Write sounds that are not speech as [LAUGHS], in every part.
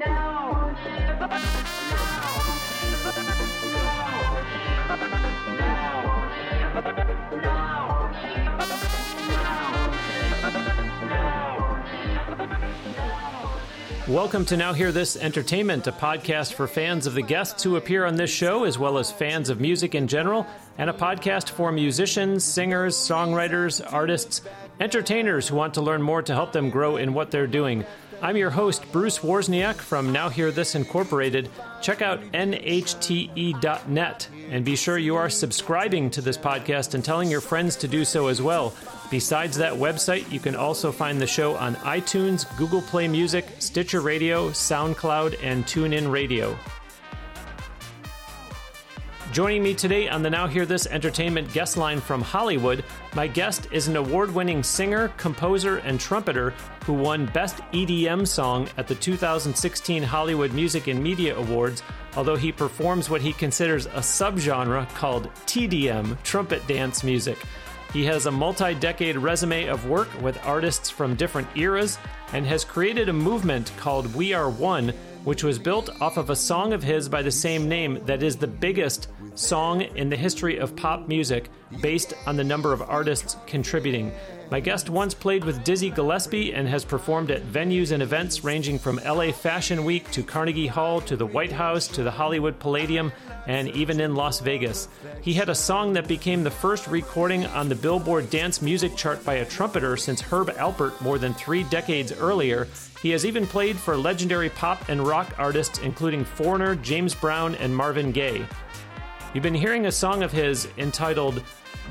Welcome to Now Hear This Entertainment, a podcast for fans of the guests who appear on this show, as well as fans of music in general, and a podcast for musicians, singers, songwriters, artists, entertainers who want to learn more to help them grow in what they're doing. I'm your host, Bruce Wozniak from Now Hear This Incorporated. Check out nhte.net and be sure you are subscribing to this podcast and telling your friends to do so as well. Besides that website, you can also find the show on iTunes, Google Play Music, Stitcher Radio, SoundCloud, and TuneIn Radio. Joining me today on the Now Hear This Entertainment guest line from Hollywood, my guest is an award winning singer, composer, and trumpeter who won Best EDM Song at the 2016 Hollywood Music and Media Awards, although he performs what he considers a subgenre called TDM, trumpet dance music. He has a multi decade resume of work with artists from different eras and has created a movement called We Are One, which was built off of a song of his by the same name that is the biggest song in the history of pop music based on the number of artists contributing. My guest once played with Dizzy Gillespie and has performed at venues and events ranging from LA Fashion Week to Carnegie Hall to the White House to the Hollywood Palladium and even in Las Vegas. He had a song that became the first recording on the Billboard Dance Music Chart by a trumpeter since Herb Alpert more than three decades earlier. He has even played for legendary pop and rock artists including Foreigner, James Brown, and Marvin Gaye. You've been hearing a song of his entitled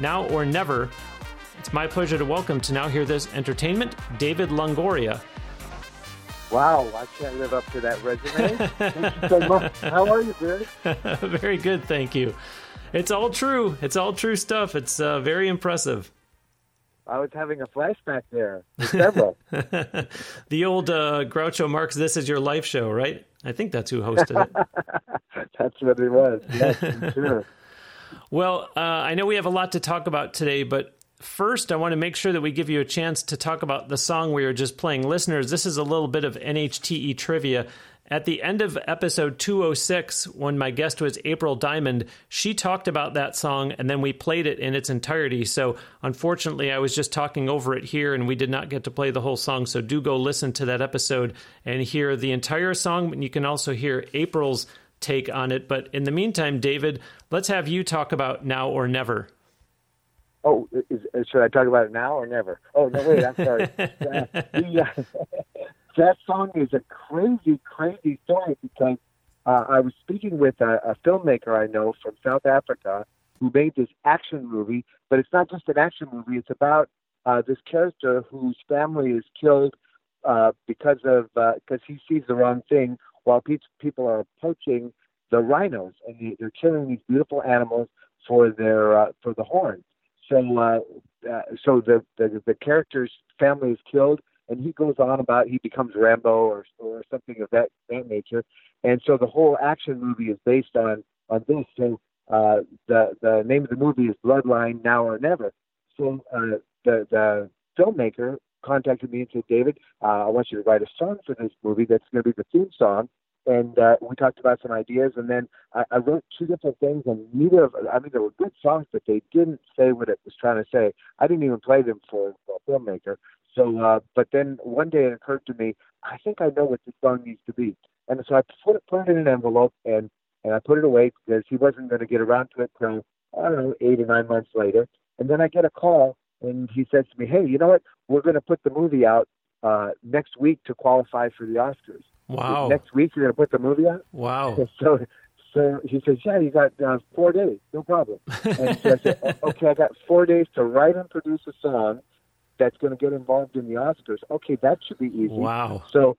Now or Never it's my pleasure to welcome to Now Hear This Entertainment, David Longoria. Wow, I can't live up to that resume. [LAUGHS] Thank you so much. How are you, Barry? [LAUGHS] very good, thank you. It's all true. It's all true stuff. It's uh, very impressive. I was having a flashback there. [LAUGHS] the old uh, Groucho Marx "This Is Your Life" show, right? I think that's who hosted it. that's what it was. Yes, sure. Well, uh, I know we have a lot to talk about today, but First, I want to make sure that we give you a chance to talk about the song we were just playing. Listeners, this is a little bit of NHTE trivia. At the end of episode 206, when my guest was April Diamond, she talked about that song and then we played it in its entirety. So, unfortunately, I was just talking over it here and we did not get to play the whole song. So, do go listen to that episode and hear the entire song. And you can also hear April's take on it. But in the meantime, David, let's have you talk about Now or Never. Oh, is, should I talk about it now or never? Oh no, wait, I'm sorry. [LAUGHS] uh, [LAUGHS] that song is a crazy, crazy story because uh, I was speaking with a, a filmmaker I know from South Africa who made this action movie, but it's not just an action movie. It's about uh, this character whose family is killed uh, because of because uh, he sees the wrong thing while pe- people are poaching the rhinos and they're killing these beautiful animals for their uh, for the horns. So, uh, uh, so the, the the character's family is killed, and he goes on about he becomes Rambo or or something of that that nature, and so the whole action movie is based on on this. So uh, the the name of the movie is Bloodline Now or Never. So uh, the the filmmaker contacted me and said, David, uh, I want you to write a song for this movie that's going to be the theme song and uh, we talked about some ideas. And then I, I wrote two different things, and neither of I mean, they were good songs, but they didn't say what it was trying to say. I didn't even play them for, for a filmmaker. So, uh, but then one day it occurred to me, I think I know what this song needs to be. And so I put it, put it in an envelope and, and I put it away because he wasn't going to get around to it till, I don't know, eight or nine months later. And then I get a call and he says to me, Hey, you know what? We're going to put the movie out uh, next week to qualify for the Oscars. Wow. Next week you're going to put the movie out? Wow. [LAUGHS] So, so he says, yeah, you got uh, four days, no problem. [LAUGHS] And so I said, okay, I got four days to write and produce a song that's going to get involved in the Oscars. Okay, that should be easy. Wow. So,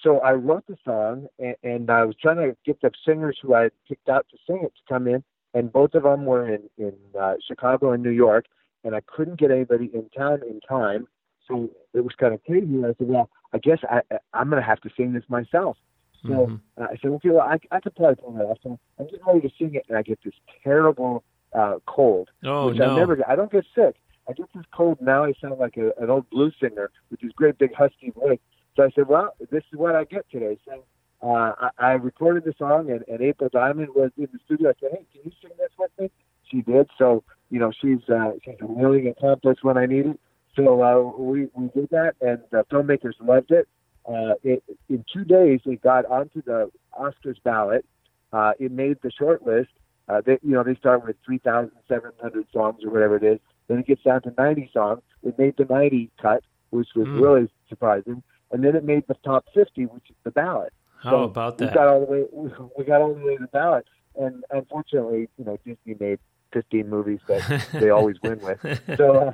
so I wrote the song, and, and I was trying to get the singers who I picked out to sing it to come in, and both of them were in in uh, Chicago and New York, and I couldn't get anybody in town in time. So it was kind of crazy. I said, well, I guess I, I'm going to have to sing this myself. So mm-hmm. uh, I said, okay, well, I, I could probably pull that off. So I'm getting ready to sing it, and I get this terrible uh, cold, oh, which no. I never get. I don't get sick. I get this cold now. I sound like a, an old blues singer with this great big husky voice. So I said, well, this is what I get today. So uh, I, I recorded the song, and, and April Diamond was in the studio. I said, "Hey, can you sing this with me?" She did. So you know, she's uh, she's a willing accomplice when I need it. So uh, we we did that, and the filmmakers loved it. Uh, it. In two days, it got onto the Oscars ballot. Uh, it made the short list. Uh, they, you know, they start with 3,700 songs or whatever it is. Then it gets down to 90 songs. It made the 90 cut, which was mm. really surprising. And then it made the top 50, which is the ballot. How so about that? We got all the way. [LAUGHS] We got all the way to the ballot, and unfortunately, you know, Disney made 15 movies that they always win with. [LAUGHS] So uh,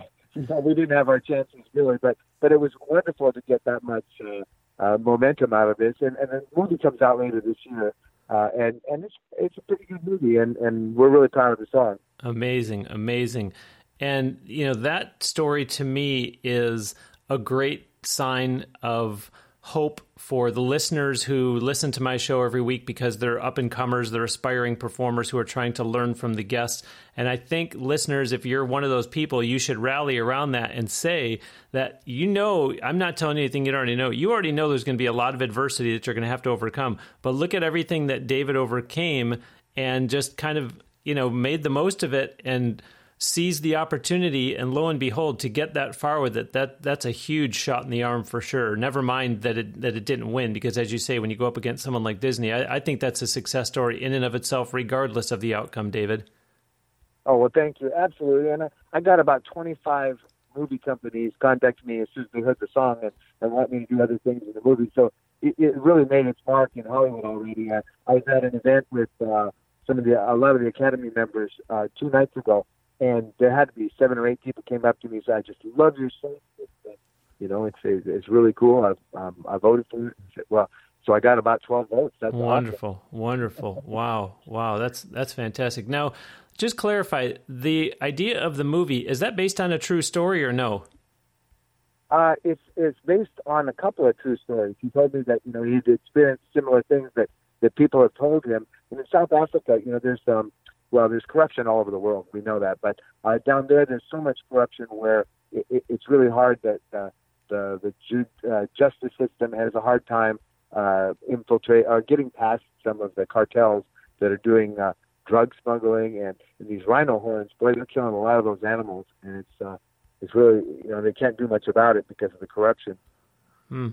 we didn't have our chances really, but but it was wonderful to get that much uh, uh, momentum out of this. And and the movie comes out later this year, uh, and and it's it's a pretty good movie, and and we're really proud of the song. Amazing, amazing, and you know that story to me is a great sign of hope for the listeners who listen to my show every week because they're up and comers, they're aspiring performers who are trying to learn from the guests. And I think listeners, if you're one of those people, you should rally around that and say that you know, I'm not telling you anything you don't already know. You already know there's going to be a lot of adversity that you're going to have to overcome. But look at everything that David overcame and just kind of, you know, made the most of it and seized the opportunity and lo and behold to get that far with it that that's a huge shot in the arm for sure. Never mind that it that it didn't win because as you say when you go up against someone like disney i, I think that's a success story in and of itself regardless of the outcome david. Oh well thank you. Absolutely. And i, I got about 25 movie companies contact me as soon as they heard the song and, and want me to do other things in the movie. So it, it really made its mark in hollywood already. I, I was at an event with uh some of the a lot of the academy members uh two nights ago and there had to be seven or eight people came up to me and said, "I just love your song. You know, it's it's really cool. I um, I voted for it." Said, well, so I got about twelve votes. That's wonderful, awesome. wonderful. Wow, wow, that's that's fantastic. Now, just clarify the idea of the movie. Is that based on a true story or no? Uh, it's it's based on a couple of true stories. He told me that you know he'd experienced similar things that that people have told him. And in South Africa, you know, there's um well, there's corruption all over the world. We know that, but uh, down there, there's so much corruption where it, it, it's really hard that uh, the the ju- uh, justice system has a hard time uh, infiltrate or getting past some of the cartels that are doing uh, drug smuggling and, and these rhino horns. Boy, they're killing a lot of those animals, and it's uh, it's really you know they can't do much about it because of the corruption. Hmm.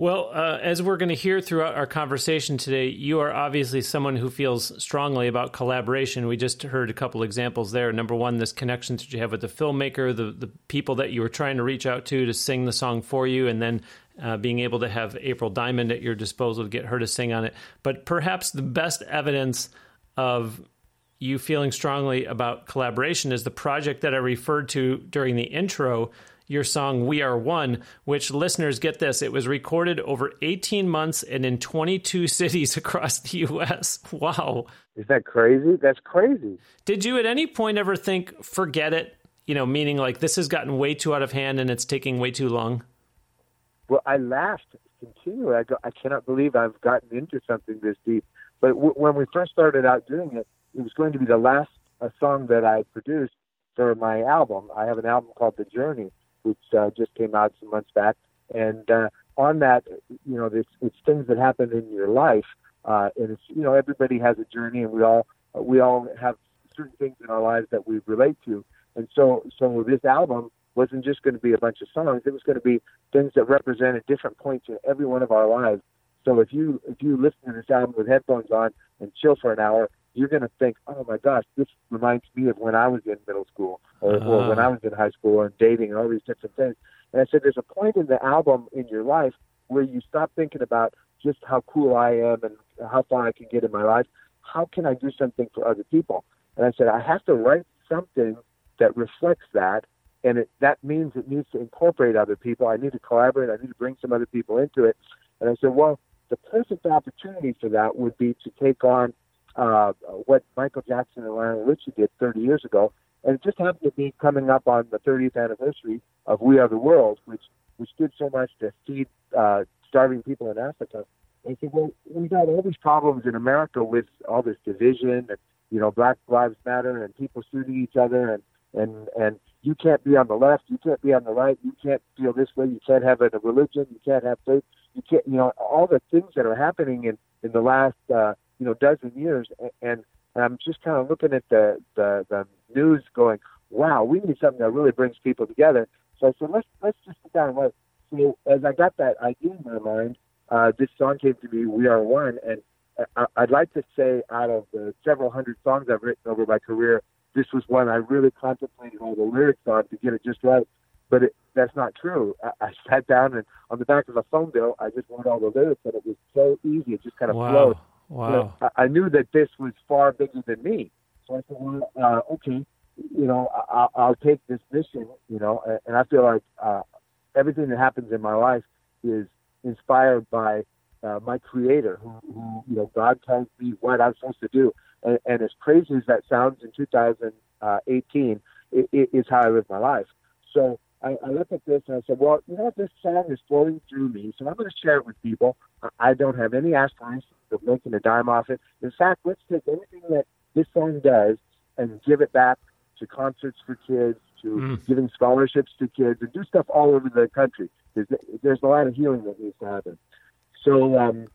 Well, uh, as we're going to hear throughout our conversation today, you are obviously someone who feels strongly about collaboration. We just heard a couple examples there. Number one, this connection that you have with the filmmaker, the, the people that you were trying to reach out to to sing the song for you, and then uh, being able to have April Diamond at your disposal to get her to sing on it. But perhaps the best evidence of you feeling strongly about collaboration is the project that I referred to during the intro your song We Are One, which listeners get this, it was recorded over 18 months and in 22 [LAUGHS] cities across the U.S. Wow. Is that crazy? That's crazy. Did you at any point ever think, forget it? You know, meaning like this has gotten way too out of hand and it's taking way too long? Well, I laughed continually. I, go, I cannot believe I've gotten into something this deep. But w- when we first started out doing it, it was going to be the last a song that I produced for my album. I have an album called The Journey, which uh, just came out some months back. And uh, on that, you know, it's, it's things that happen in your life, uh, and it's you know everybody has a journey, and we all we all have certain things in our lives that we relate to. And so, so this album wasn't just going to be a bunch of songs; it was going to be things that represented different points in every one of our lives. So if you if you listen to this album with headphones on and chill for an hour, you're going to think, oh my gosh, this reminds me of when I was in middle school or, uh-huh. or when I was in high school and dating and all these different things. And I said, there's a point in the album in your life where you stop thinking about just how cool I am and how far I can get in my life. How can I do something for other people? And I said, I have to write something that reflects that. And it, that means it needs to incorporate other people. I need to collaborate. I need to bring some other people into it. And I said, well, the perfect opportunity for that would be to take on uh, what Michael Jackson and Lionel Richie did 30 years ago, and it just happened to be coming up on the 30th anniversary of We Are the World, which which did so much to feed uh, starving people in Africa. And I said, well, we've got all these problems in America with all this division and you know Black Lives Matter and people shooting each other and and and you can't be on the left, you can't be on the right, you can't feel this way, you can't have a religion, you can't have faith, you can't, you know, all the things that are happening in in the last, uh, you know, dozen years, and, and I'm just kind of looking at the, the the news, going, wow, we need something that really brings people together. So I said, let's let's just sit down and write. So as I got that idea in my mind, uh, this song came to me, "We Are One," and I, I'd like to say, out of the several hundred songs I've written over my career, this was one I really contemplated all the lyrics on to get it just right. But it, that's not true. I, I sat down and on the back of a phone bill, I just wrote all the lyrics, and it was so easy. It just kind of wow. flowed. Wow. I, I knew that this was far bigger than me. So I said, well, uh, okay, you know, I, I'll take this mission, you know, and, I feel like uh, everything that happens in my life is inspired by uh, my creator, who, who, you know, God tells me what I'm supposed to do. And, and as crazy as that sounds in 2018, it, it is how I live my life. So I, I looked at this and I said, well, you know, this song is flowing through me, so I'm going to share it with people. I don't have any aspirations of making a dime off it. In fact, let's take anything that this song does and give it back to concerts for kids, to mm. giving scholarships to kids, and do stuff all over the country. There's, there's a lot of healing that needs to happen. So um,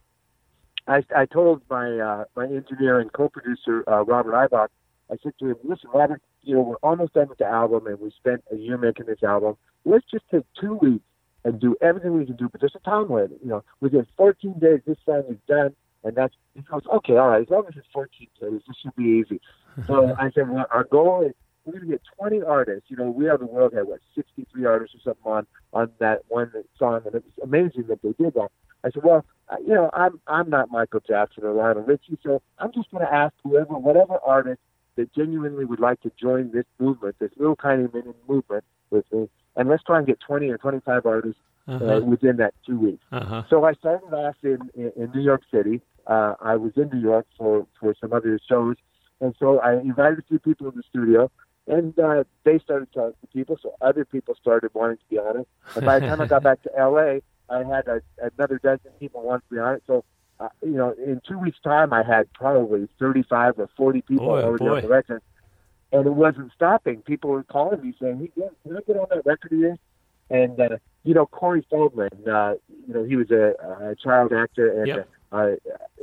I, I told my uh, my engineer and co-producer uh, Robert Eibach, I said to him, "Listen, Robert, you know we're almost done with the album, and we spent a year making this album. Let's just take two weeks and do everything we can do, but there's a time limit. You know, within 14 days, this song is done." And that's he goes, "Okay, all right, as long as it's 14 days, this should be easy." [LAUGHS] So I said, "Well, our goal is." We're going to get 20 artists. You know, We Are the World had what 63 artists or something on on that one song, and it was amazing that they did that. I said, well, you know, I'm I'm not Michael Jackson or Lionel Richie, so I'm just going to ask whoever, whatever artist that genuinely would like to join this movement, this little tiny mini movement with me, and let's try and get 20 or 25 artists uh, uh-huh. uh, within that two weeks. Uh-huh. So I started off in, in, in New York City. Uh, I was in New York for for some other shows, and so I invited a few people in the studio. And uh, they started talking to people, so other people started wanting to be on it. And by the time I got [LAUGHS] back to LA, I had a, another dozen people want to be on it. So, uh, you know, in two weeks' time, I had probably 35 or 40 people boy, already boy. on the record. And it wasn't stopping. People were calling me saying, hey, yeah, can I get on that record here? And, uh, you know, Corey Feldman, uh, you know, he was a, a child actor and yep. uh,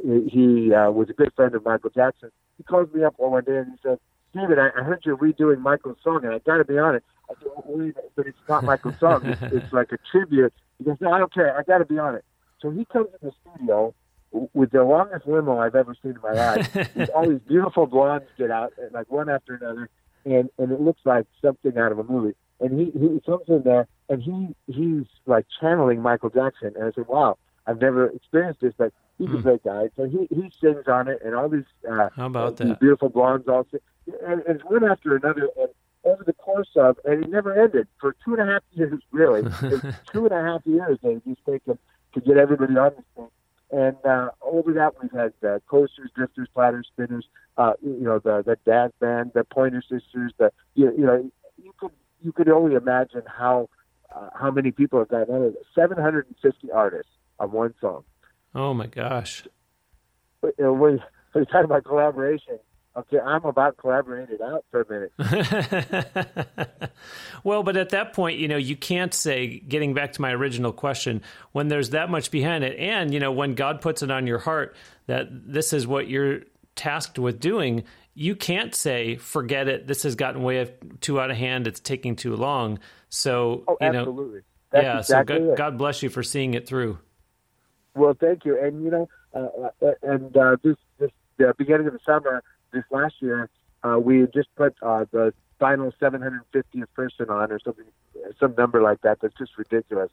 he uh, was a good friend of Michael Jackson. He called me up one day and he said, David, I, I heard you're redoing Michael's song, and I got to be honest. I said, well, wait, but it's not Michael's song. It's, it's [LAUGHS] like a tribute he goes, no, I don't care. I got to be on it. So he comes in the studio with the longest limo I've ever seen in my life. [LAUGHS] all these beautiful blondes get out, like one after another, and and it looks like something out of a movie. And he he comes in there, and he he's like channeling Michael Jackson. And I said, wow, I've never experienced this, but he's mm. a hmm. great guy. So he he sings on it, and all these uh, how about that beautiful blondes all sing, and, and it's one after another. And over the course of, and it never ended for two and a half [LAUGHS] years, really. [LAUGHS] two and a half years they just taken to get everybody on this thing. And uh, over that, we've had uh, coasters, drifters, platters, spinners. Uh, you know, the the dance band, the Pointer Sisters. The you, you know, you could you could only imagine how uh, how many people have gotten out of it. Seven hundred and fifty artists on one song. Oh my gosh! But, you know, when we talk about collaboration, okay, I'm about collaborated out for a minute. [LAUGHS] well, but at that point, you know, you can't say, getting back to my original question, when there's that much behind it, and, you know, when God puts it on your heart that this is what you're tasked with doing, you can't say, forget it, this has gotten way too out of hand, it's taking too long. So, oh, you know, absolutely. That's yeah, exactly so God, God, bless you for seeing it through. Well, thank you. And, you know, uh, uh and uh, this, this the beginning of the summer, this last year, uh, we just put uh, the final 750th person on, or something, some number like that. That's just ridiculous.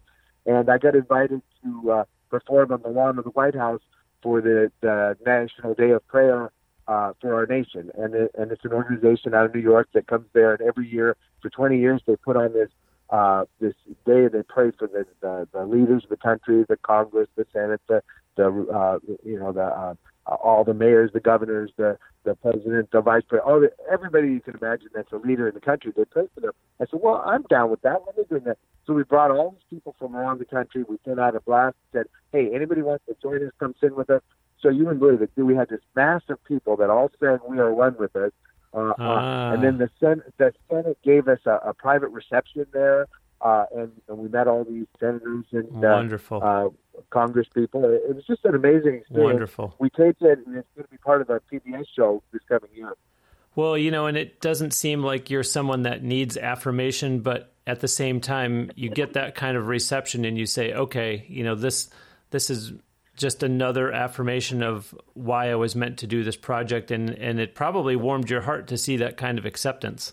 And I got invited to uh, perform on the lawn of the White House for the, the National Day of Prayer uh, for our nation. And it, and it's an organization out of New York that comes there, and every year for 20 years they put on this uh, this day. They pray for the, the the leaders of the country, the Congress, the Senate, the the uh, you know the uh, all the mayors, the governors, the the president, the vice president, all the, everybody you can imagine that's a leader in the country. They pray for them. I said, well, I'm down with that. Let me do that. So we brought all these people from around the country. We sent out a blast. Said, hey, anybody wants to join us? Come sing with us. So you and believe it, we had this mass of people that all sang "We Are One" with us. Uh, ah. uh, and then the Senate, the Senate gave us a, a private reception there, uh, and, and we met all these senators and uh, wonderful uh, Congress people. It, was just an amazing experience. Wonderful. We taped it, and it's going to be part of a PBS show this coming year. Well, you know, and it doesn't seem like you're someone that needs affirmation, but at the same time, you get that kind of reception, and you say, "Okay, you know, this this is just another affirmation of why I was meant to do this project, and and it probably warmed your heart to see that kind of acceptance.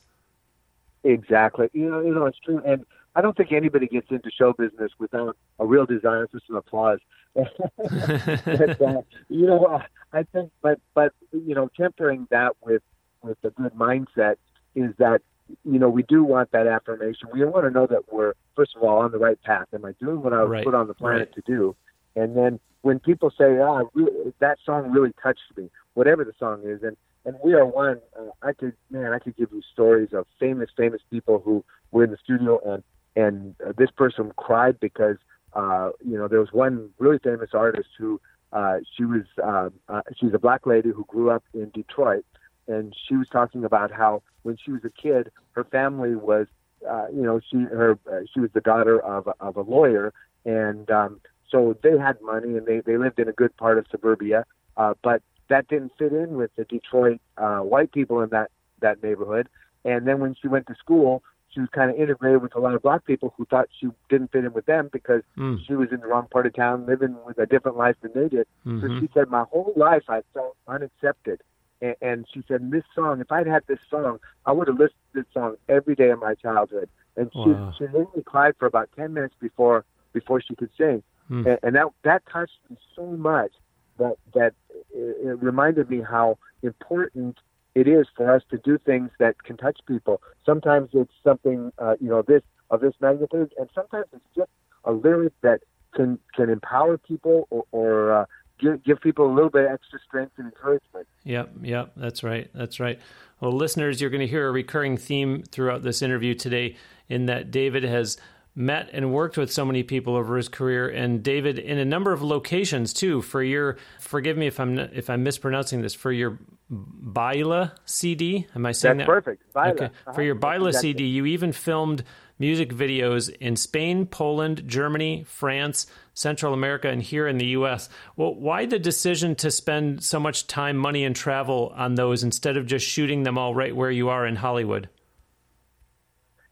Exactly. You know, you know, it's true, and I don't think anybody gets into show business without a real desire for some applause. [LAUGHS] but, uh, you know, I think, but but you know, tempering that with with a good mindset is that you know we do want that affirmation. We want to know that we're first of all on the right path. Am I doing what I was right. put on the planet right. to do? And then when people say, "Ah, really, that song really touched me," whatever the song is, and and we are one. Uh, I could, man, I could give you stories of famous, famous people who were in the studio, and and uh, this person cried because, uh, you know, there was one really famous artist who, uh, she was, uh, uh, she's a black lady who grew up in Detroit, and she was talking about how when she was a kid, her family was, uh, you know, she her uh, she was the daughter of of a lawyer, and um, so they had money and they, they lived in a good part of suburbia, uh, but that didn't fit in with the Detroit uh, white people in that, that neighborhood. And then when she went to school, she was kind of integrated with a lot of black people who thought she didn't fit in with them because mm. she was in the wrong part of town, living with a different life than they did. Mm-hmm. So she said, my whole life I felt unaccepted. And, and she said, this song, if I'd had this song, I would have listened to this song every day of my childhood. And she, wow. she literally cried for about 10 minutes before, before she could sing. Mm. And, and that that touched me so much that that it, it reminded me how important it is for us to do things that can touch people. Sometimes it's something uh, you know this of this magnitude, and sometimes it's just a lyric that can can empower people or, or uh, give, give people a little bit extra strength and encouragement. Yep, yep, that's right, that's right. Well, listeners, you're going to hear a recurring theme throughout this interview today, in that David has met and worked with so many people over his career and David in a number of locations too for your forgive me if I'm if I'm mispronouncing this for your Baila CD am I saying That's that perfect Baila. Okay. Uh-huh. For your Baila exactly. CD you even filmed music videos in Spain, Poland, Germany, France, Central America and here in the US. Well, why the decision to spend so much time, money and travel on those instead of just shooting them all right where you are in Hollywood?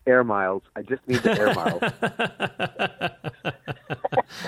Air miles. I just need the air miles. [LAUGHS]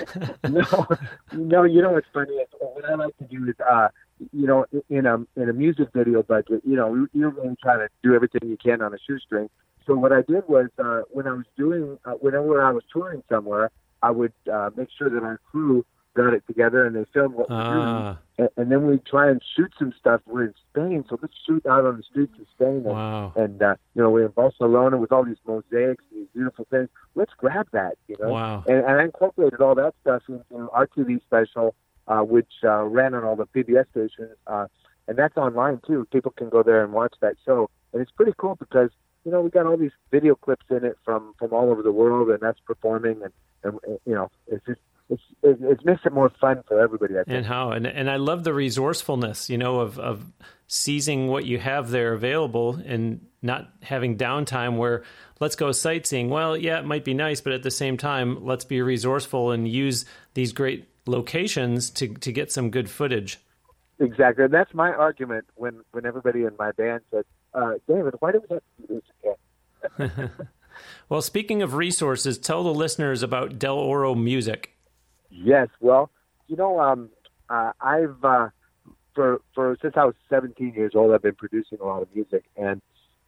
[LAUGHS] no, no. You know what's funny? Is what I like to do is, uh, you know, in a in a music video budget, you know, you're really trying to do everything you can on a shoestring. So what I did was, uh, when I was doing, uh, whenever I was touring somewhere, I would uh, make sure that our crew got it together and they filmed what we. Ah. And, and, then we try and shoot some stuff. We're in Spain, so let's shoot out on the streets of Spain. And, wow. and uh, you know, we're in Barcelona with all these mosaics, these beautiful things. Let's grab that, you know. Wow. And, and I incorporated all that stuff into our TV special, uh, which uh, ran on all the PBS stations. Uh, and that's online too. People can go there and watch that show. And it's pretty cool because you know we got all these video clips in it from from all over the world, and that's performing, and and you know it's just it's it, makes it more fun for everybody. I think. And how and and I love the resourcefulness, you know, of of seizing what you have there available and not having downtime where let's go sightseeing. Well, yeah, it might be nice, but at the same time, let's be resourceful and use these great locations to to get some good footage. Exactly, and that's my argument when when everybody in my band said, uh, "David, why do we have to do this again?" [LAUGHS] well, speaking of resources, tell the listeners about Del Oro Music. Yes, well, you know, um, uh, I've uh, for for since I was 17 years old, I've been producing a lot of music, and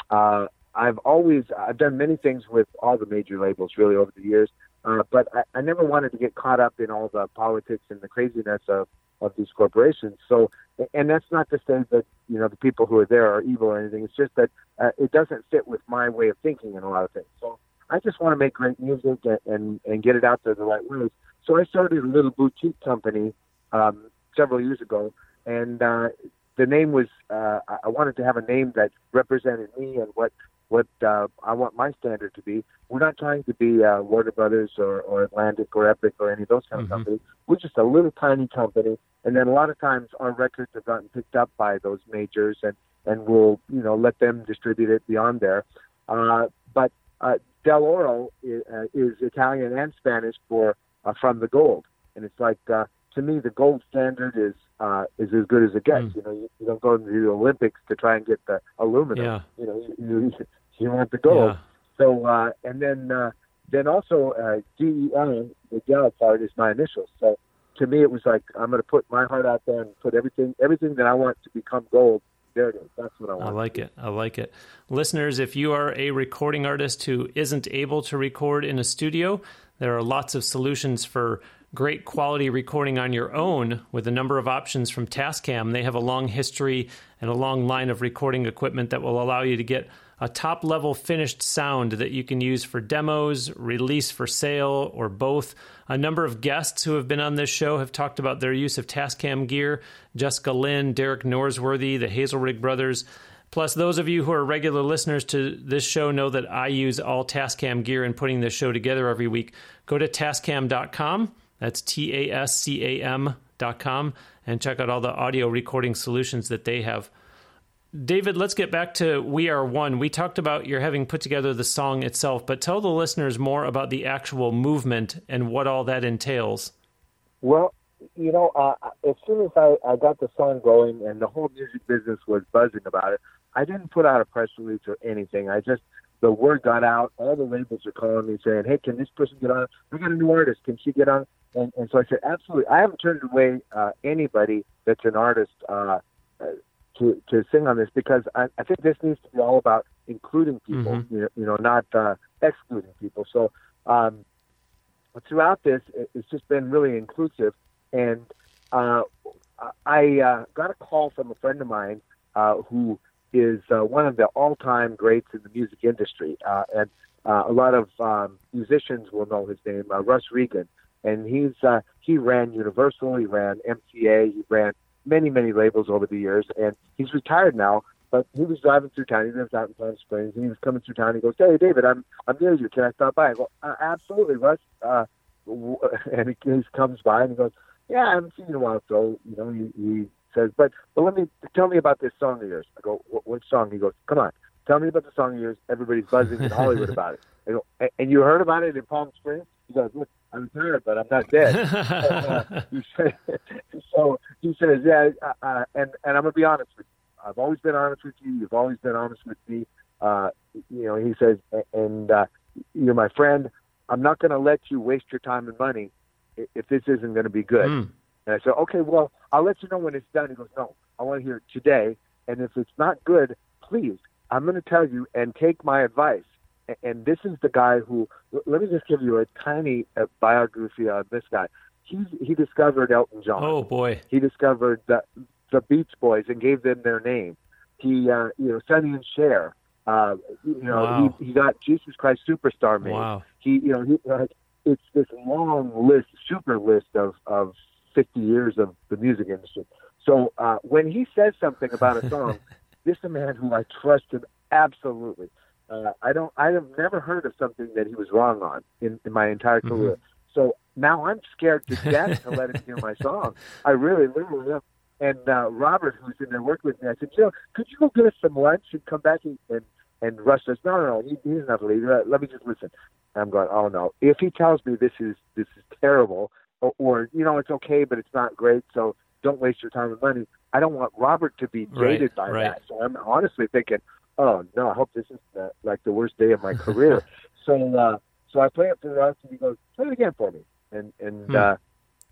uh, I've always I've done many things with all the major labels really over the years, uh, but I, I never wanted to get caught up in all the politics and the craziness of of these corporations. So, and that's not to say that you know the people who are there are evil or anything. It's just that uh, it doesn't fit with my way of thinking in a lot of things. So, I just want to make great music and and, and get it out there the right ways. So I started a little boutique company um, several years ago, and uh, the name was uh, I wanted to have a name that represented me and what what uh, I want my standard to be. We're not trying to be uh, Warner Brothers or, or Atlantic or Epic or any of those kind mm-hmm. of companies. We're just a little tiny company, and then a lot of times our records have gotten picked up by those majors, and and we'll you know let them distribute it beyond there. Uh, but uh, Del Oro is, uh, is Italian and Spanish for uh, from the gold, and it's like uh, to me the gold standard is uh, is as good as it gets. Mm. You know, you, you don't go to the Olympics to try and get the aluminum. Yeah. You know, you, you, you [LAUGHS] want the gold. Yeah. So uh, and then uh, then also uh, DEI, the Del part is my initials. So to me, it was like I'm going to put my heart out there and put everything everything that I want to become gold. There it is. That's what I want. I like it. I like it. Listeners, if you are a recording artist who isn't able to record in a studio, there are lots of solutions for great quality recording on your own with a number of options from Tascam. They have a long history and a long line of recording equipment that will allow you to get a top level finished sound that you can use for demos, release for sale, or both. A number of guests who have been on this show have talked about their use of Tascam gear Jessica Lynn, Derek Norsworthy, the Hazelrig brothers. Plus, those of you who are regular listeners to this show know that I use all Tascam gear in putting this show together every week. Go to tascam.com, that's T A S C A M.com, and check out all the audio recording solutions that they have. David, let's get back to We Are One. We talked about your having put together the song itself, but tell the listeners more about the actual movement and what all that entails. Well, you know, uh, as soon as I, I got the song going and the whole music business was buzzing about it, I didn't put out a press release or anything. I just, the word got out. All the labels are calling me saying, hey, can this person get on? We got a new artist. Can she get on? And, and so I said, absolutely. I haven't turned away uh, anybody that's an artist. Uh, to to sing on this because I, I think this needs to be all about including people, mm-hmm. you, know, you know, not uh, excluding people. So um, throughout this, it, it's just been really inclusive. And uh, I uh, got a call from a friend of mine uh, who is uh, one of the all-time greats in the music industry, uh, and uh, a lot of um, musicians will know his name, uh, Russ Regan. And he's uh, he ran Universal, he ran MCA, he ran many, many labels over the years, and he's retired now. But he was driving through town. He lives out in Palm Springs, and he was coming through town. He goes, "Hey, David, I'm I'm near you. Can I stop by?" I go, uh, "Absolutely, Russ." Uh, [LAUGHS] and he, he comes by and he goes, "Yeah, I haven't seen you in a while." So you know, he, he says, "But but let me tell me about this song of yours." I go, "Which song?" He goes, "Come on, tell me about the song of yours. Everybody's buzzing in Hollywood [LAUGHS] about it." I go, "And you heard about it in Palm Springs?" He goes, "Look, I'm tired, but I'm not dead." [LAUGHS] uh, he said, so he says, "Yeah," uh, uh, and and I'm gonna be honest with you. I've always been honest with you. You've always been honest with me. Uh, you know, he says, and uh, you're my friend. I'm not going to let you waste your time and money if this isn't going to be good. Mm. And I said, okay, well, I'll let you know when it's done. He goes, no, I want to hear it today. And if it's not good, please, I'm going to tell you and take my advice. And this is the guy who, let me just give you a tiny uh, biography on this guy he he discovered Elton John. Oh boy! He discovered the the Beach Boys and gave them their name. He uh, you know Sonny and Cher. Uh, you know wow. he he got Jesus Christ Superstar made. Wow. He you know he uh, it's this long list, super list of of 50 years of the music industry. So uh, when he says something about a song, [LAUGHS] this is a man who I trusted absolutely. Uh, I don't. I have never heard of something that he was wrong on in, in my entire mm-hmm. career. Mm-hmm. So now I'm scared to death to let him hear my [LAUGHS] song. I really, literally am. And uh, Robert, who's in there working with me, I said, Joe, could you go get us some lunch and come back and and, and Russ says, no, no, no, he, he doesn't have to leave. Let me just listen. And I'm going, oh no. If he tells me this is this is terrible, or, or you know it's okay but it's not great, so don't waste your time and money. I don't want Robert to be jaded right, by right. that. So I'm honestly thinking, oh no, I hope this is the, like the worst day of my career. [LAUGHS] so uh, so I play it for Russ, and he goes, play it again for me and and hmm. uh,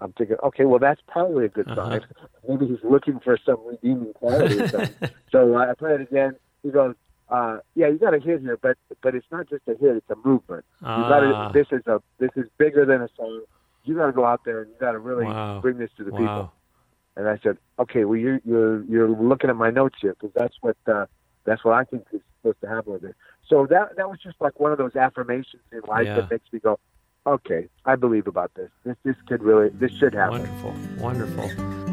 I'm thinking, okay, well that's probably a good uh-huh. sign. [LAUGHS] Maybe he's looking for some redeeming quality. Or something. [LAUGHS] so uh, I play it again. He goes, uh, yeah, you got a hit here, but but it's not just a hit; it's a movement. Ah. You got to. This is a this is bigger than a song. You got to go out there and you got to really wow. bring this to the wow. people. And I said, okay, well you're you're you're looking at my notes here because that's what uh, that's what I think is supposed to happen with it. So that that was just like one of those affirmations in life yeah. that makes me go, okay, I believe about this. This this could really this should happen. Wonderful, wonderful.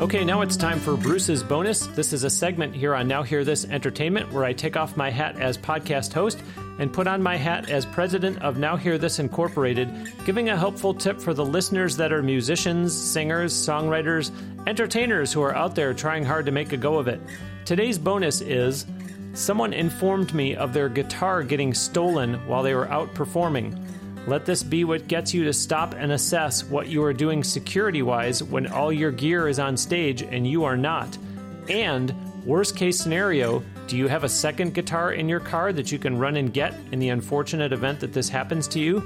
Okay, now it's time for Bruce's bonus. This is a segment here on Now Hear This Entertainment where I take off my hat as podcast host and put on my hat as president of Now Hear This Incorporated, giving a helpful tip for the listeners that are musicians, singers, songwriters, entertainers who are out there trying hard to make a go of it. Today's bonus is someone informed me of their guitar getting stolen while they were out performing. Let this be what gets you to stop and assess what you are doing security wise when all your gear is on stage and you are not. And, worst case scenario, do you have a second guitar in your car that you can run and get in the unfortunate event that this happens to you?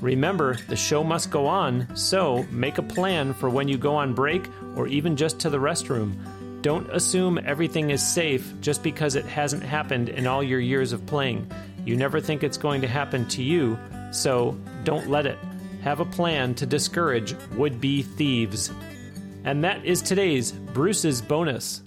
Remember, the show must go on, so make a plan for when you go on break or even just to the restroom. Don't assume everything is safe just because it hasn't happened in all your years of playing. You never think it's going to happen to you, so don't let it. Have a plan to discourage would be thieves. And that is today's Bruce's bonus.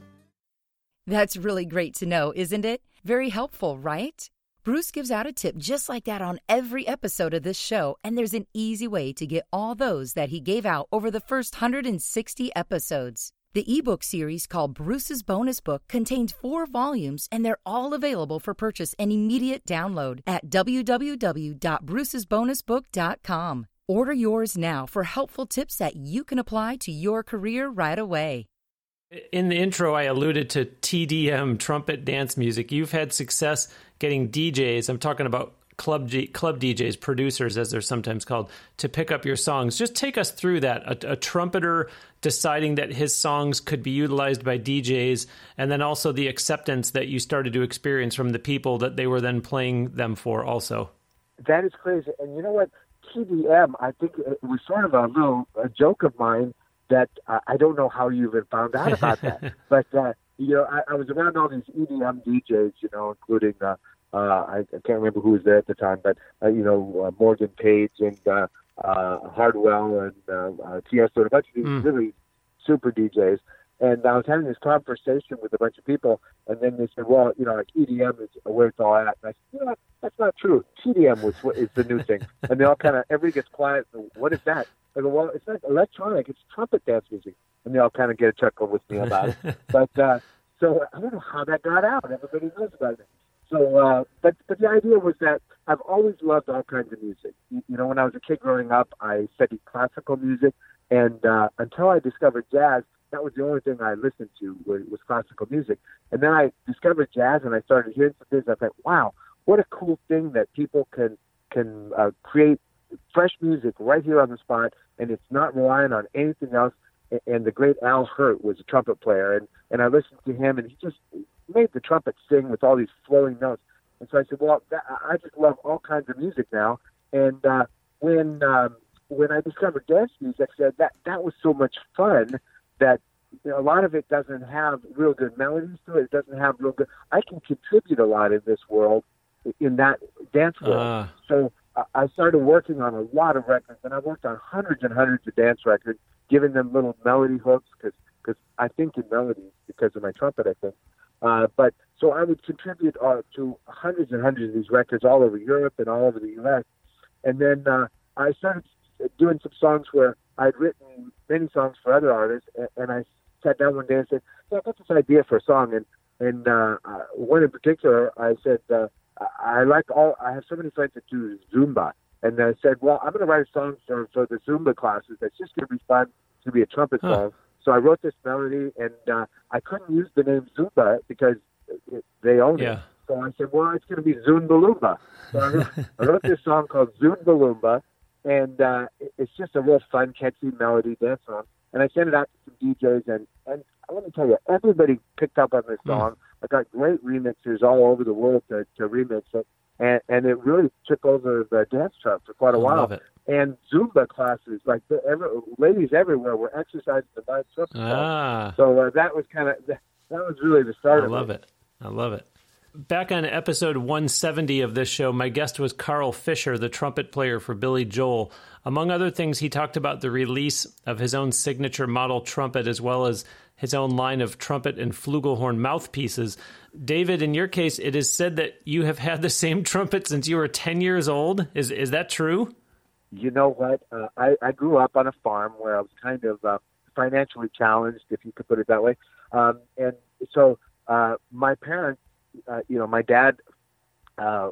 That's really great to know, isn't it? Very helpful, right? Bruce gives out a tip just like that on every episode of this show, and there's an easy way to get all those that he gave out over the first 160 episodes. The ebook series called Bruce's Bonus Book contains four volumes, and they're all available for purchase and immediate download at www.brucesbonusbook.com. Order yours now for helpful tips that you can apply to your career right away. In the intro, I alluded to TDM, trumpet dance music. You've had success getting DJs. I'm talking about club G, club DJs, producers as they're sometimes called, to pick up your songs. Just take us through that. A, a, trumpeter deciding that his songs could be utilized by DJs, and then also the acceptance that you started to experience from the people that they were then playing them for. Also, that is crazy. And you know what? TDM, I think it was sort of a little a joke of mine that uh, I don't know how you even found out about that. [LAUGHS] but uh, you know, I, I was around all these EDM DJs, you know, including uh, uh, I, I can't remember who was there at the time, but uh, you know, uh, Morgan Page and uh, uh, Hardwell and uh, uh, Tiesto, and a bunch of these mm. really super DJs. And I was having this conversation with a bunch of people, and then they said, "Well, you know, like EDM is where it's all at." And I said, "You know, what? that's not true. TDM was what is the new thing." [LAUGHS] and they all kind of everybody gets quiet. What is that? I go, "Well, it's not electronic. It's trumpet dance music." And they all kind of get a chuckle with me about it. [LAUGHS] but uh, so I don't know how that got out. Everybody knows about it. So, uh, but but the idea was that I've always loved all kinds of music. You, know, when I was a kid growing up, I studied classical music, and uh, until I discovered jazz, that was the only thing I listened to was, was classical music. And then I discovered jazz, and I started hearing some things. I thought, wow, what a cool thing that people can can uh, create fresh music right here on the spot, and it's not relying on anything else. And the great Al Hirt was a trumpet player, and and I listened to him, and he just made the trumpet sing with all these flowing notes. And so I said, well, that, I just love all kinds of music now. And uh, when um, when I discovered dance music, I said that that was so much fun that you know, a lot of it doesn't have real good melodies to it. It doesn't have real good. I can contribute a lot in this world, in that dance world. Uh. So I started working on a lot of records, and I worked on hundreds and hundreds of dance records, giving them little melody hooks because because I think in melodies because of my trumpet. I think uh, but so I would contribute uh, to hundreds and hundreds of these records all over Europe and all over the U.S. And then uh, I started doing some songs where I'd written many songs for other artists, and, and I sat down one day and said, "Yeah, I got this idea for a song." And and uh, uh, one in particular, I said, uh, "I like all. I have so many friends that do Zumba." And I said, "Well, I'm going to write a song for for the Zumba classes. That's just going to be fun. It's going to be a trumpet huh. song." So I wrote this melody, and uh, I couldn't use the name Zumba because it, they own yeah. it. So I said, well, it's going to be Zoombalumba. So I wrote, [LAUGHS] I wrote this song called Zoombalumba, and uh, it's just a real fun, catchy melody dance song. And I sent it out to some DJs, and, and let me tell you, everybody picked up on this hmm. song. Mm. I got great remixers all over the world to, to remix it, and, and it really took over the dance chart for quite a I while. Love it and Zumba classes. Like the, every, ladies everywhere were exercising the mind ah. So uh, that was kind of that was really the start. I love it. it. I love it. Back on episode 170 of this show, my guest was Carl Fischer, the trumpet player for Billy Joel. Among other things, he talked about the release of his own signature model trumpet as well as his own line of trumpet and flugelhorn mouthpieces. David, in your case, it is said that you have had the same trumpet since you were 10 years old. Is, is that true? you know what? Uh, I, I grew up on a farm where I was kind of uh, financially challenged, if you could put it that way. Um, and so uh, my parents, uh, you know, my dad uh,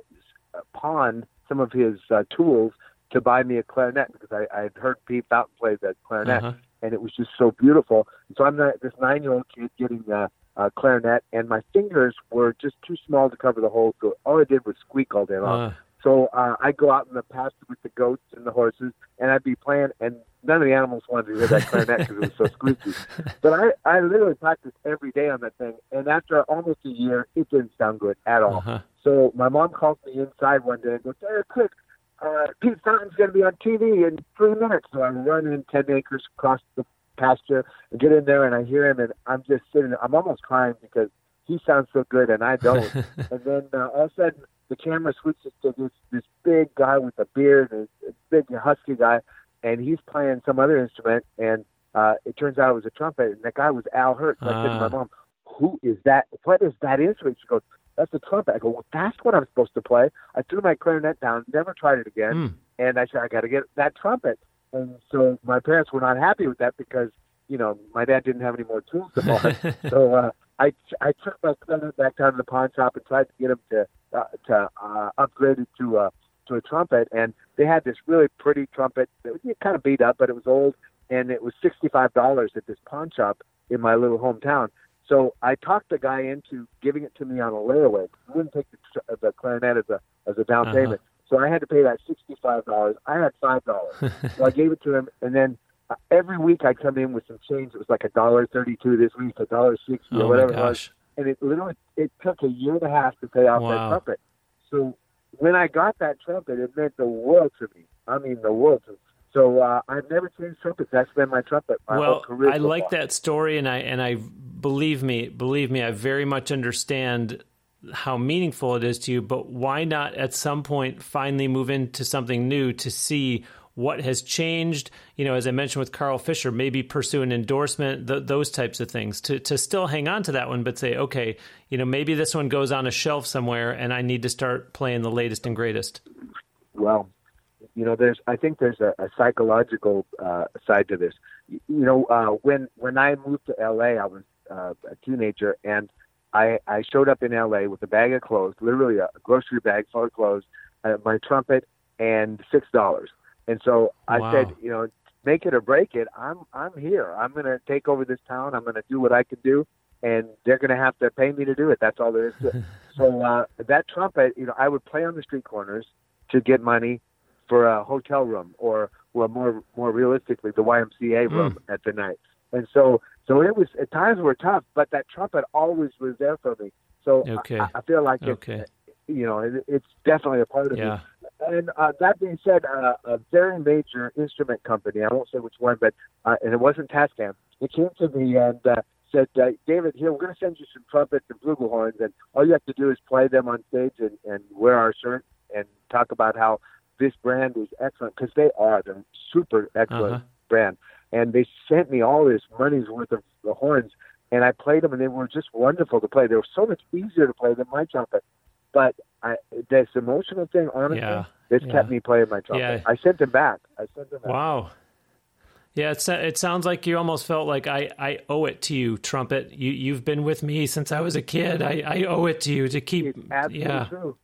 pawned some of his uh, tools to buy me a clarinet because I, I had heard Pete Fountain play the clarinet, Uh-huh. And it was just so beautiful. And so I'm not, this nine-year-old kid getting a, a clarinet, and my fingers were just too small to cover the hole. So all I did was squeak all day long. Uh, So uh, I'd go out in the pasture with the goats and the horses, and I'd be playing, and none of the animals wanted to hear that clarinet because it was so [LAUGHS] squeaky. But I, I literally practiced every day on that thing, and after almost a year, it didn't sound good at all. uh-huh. So my mom calls me inside one day and goes, "Hey, quick, uh, Pete Fountain's going to be on TV in three minutes." So I run in ten acres across the pasture and get in there, and I hear him, and I'm just sitting. there. I'm almost crying because he sounds so good, and I don't. [LAUGHS] and then uh, all of a sudden, the camera switches to this this big guy with a beard, a big husky guy, and he's playing some other instrument, and uh, it turns out it was a trumpet, and that guy was Al Hirt. So I said to Ah. my mom, "Who is that? What is that instrument?" She goes, "That's a trumpet." I go, "Well, that's what I'm supposed to play." I threw my clarinet down, never tried it again, Hmm. and I said, "I got to get that trumpet." And so my parents were not happy with that because you know my dad didn't have any more tools to buy. [LAUGHS] so uh, I I took my clarinet back down to the pawn shop and tried to get him to uh, to uh, upgrade it to uh, to a trumpet, and they had this really pretty trumpet that was kind of beat up, but it was old, and it was sixty five dollars at this pawn shop in my little hometown. So I talked the guy into giving it to me on a layaway. He wouldn't take the, the clarinet as a as a down Uh-huh. payment. So I had to pay that sixty five dollars. I had five dollars, [LAUGHS] so I gave it to him, and then uh, every week I'd come in with some change. It was like a dollar thirty two this week, a dollar sixty, oh or whatever it was and it literally it took a year and a half to pay off that trumpet. So when I got that trumpet, it meant the world to me. I mean, the world. To me. So uh, I've never changed trumpets. That's been my trumpet my whole well, career. I so like far. that story, and I and I believe me, believe me, I very much understand how meaningful it is to you. But why not at some point finally move into something new to see what has changed? You know, as I mentioned with Carl Fischer, maybe pursue an endorsement, th- those types of things. To to still hang on to that one, but say, okay, you know, maybe this one goes on a shelf somewhere, and I need to start playing the latest and greatest. well, you know, there's I think there's a, a psychological uh, side to this. You, you know, uh, when when I moved to LA, I was uh, a teenager, and I I showed up in LA with a bag of clothes, literally a grocery bag full of clothes, uh, my trumpet, and six dollars. And so I Wow. said, you know, make it or break it. I'm I'm here. I'm going to take over this town. I'm going to do what I can do, and they're going to have to pay me to do it. That's all there is to it. [LAUGHS] so uh, that trumpet, you know, I would play on the street corners to get money for a hotel room or well more more realistically the YMCA room at the night. And so so it was at times were tough, but that trumpet always was there for me. So I- Okay. I, I feel like it, Okay. you know it, it's definitely a part of Yeah. me. And uh, that being said, uh, a very major instrument company, I won't say which one, but uh, and it wasn't Tascam. It came to me and uh, said, uh, David, here we're going to send you some trumpets and flugelhorns, and all you have to do is play them on stage and, and wear our shirt and talk about how this brand is excellent because they are. They're super excellent Uh-huh. brand. And they sent me all this money's worth of the horns, and I played them, and they were just wonderful to play. They were so much easier to play than my trumpet. But I, this emotional thing, honestly, Yeah, this yeah. kept me playing my trumpet. Yeah. I sent them back. I sent them back. Wow. Yeah, it's, it sounds like you almost felt like I, I owe it to you, trumpet. You you've been with me since I was a kid. I, I owe it to you to keep. It's absolutely yeah, true.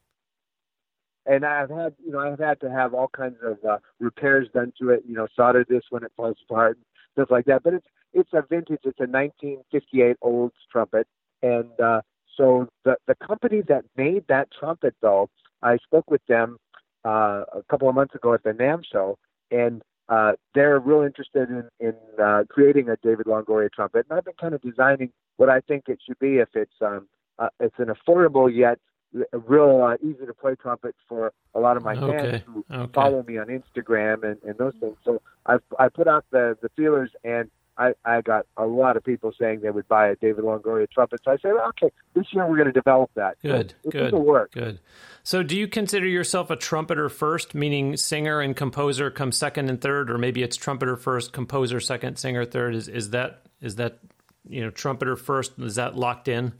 And I've had, you know, I've had to have all kinds of uh, repairs done to it. You know, solder this when it falls apart, stuff like that. But it's it's a vintage. It's a 1958 Olds trumpet, and uh, so the the company that made that trumpet, though, I spoke with them uh, a couple of months ago at the NAMM show, and uh, they're real interested in in uh, creating a David Longoria trumpet. And I've been kind of designing what I think it should be if it's um uh, it's an affordable yet real uh, easy to play trumpet for a lot of my Okay, fans who okay. follow me on Instagram and, and those things. So I I put out the the feelers and I, I got a lot of people saying they would buy a David Longoria trumpet. So I said, well, okay, this year we're going to develop that. good, so good, work. good. So, do you consider yourself a trumpeter first, meaning singer and composer come second and third, or maybe it's trumpeter first, composer second, singer third? Is is that is that you know trumpeter first? Is that locked in?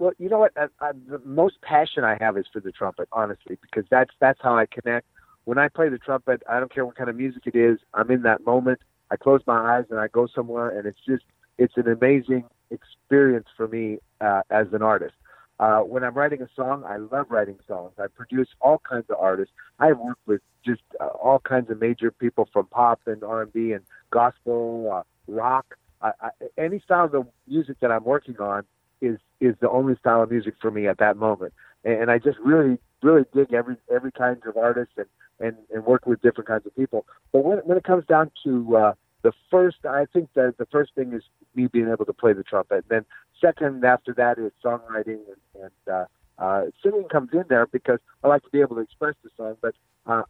Well, you know what? I, I, the most passion I have is for the trumpet, honestly, because that's that's how I connect. When I play the trumpet, I don't care what kind of music it is. I'm in that moment. I close my eyes and I go somewhere, and it's just it's an amazing experience for me uh, as an artist. Uh, when I'm writing a song, I love writing songs. I produce all kinds of artists. I have worked with just uh, all kinds of major people from pop and R&B and gospel, uh, rock. I, I, any style of music that I'm working on is is the only style of music for me at that moment. And, I just really really dig every every kind of artist and and and work with different kinds of people. But when when it comes down to uh, the first, I think that the first thing is me being able to play the trumpet. And then second after that is songwriting and, and uh, uh, singing comes in there because I like to be able to express the song. But uh,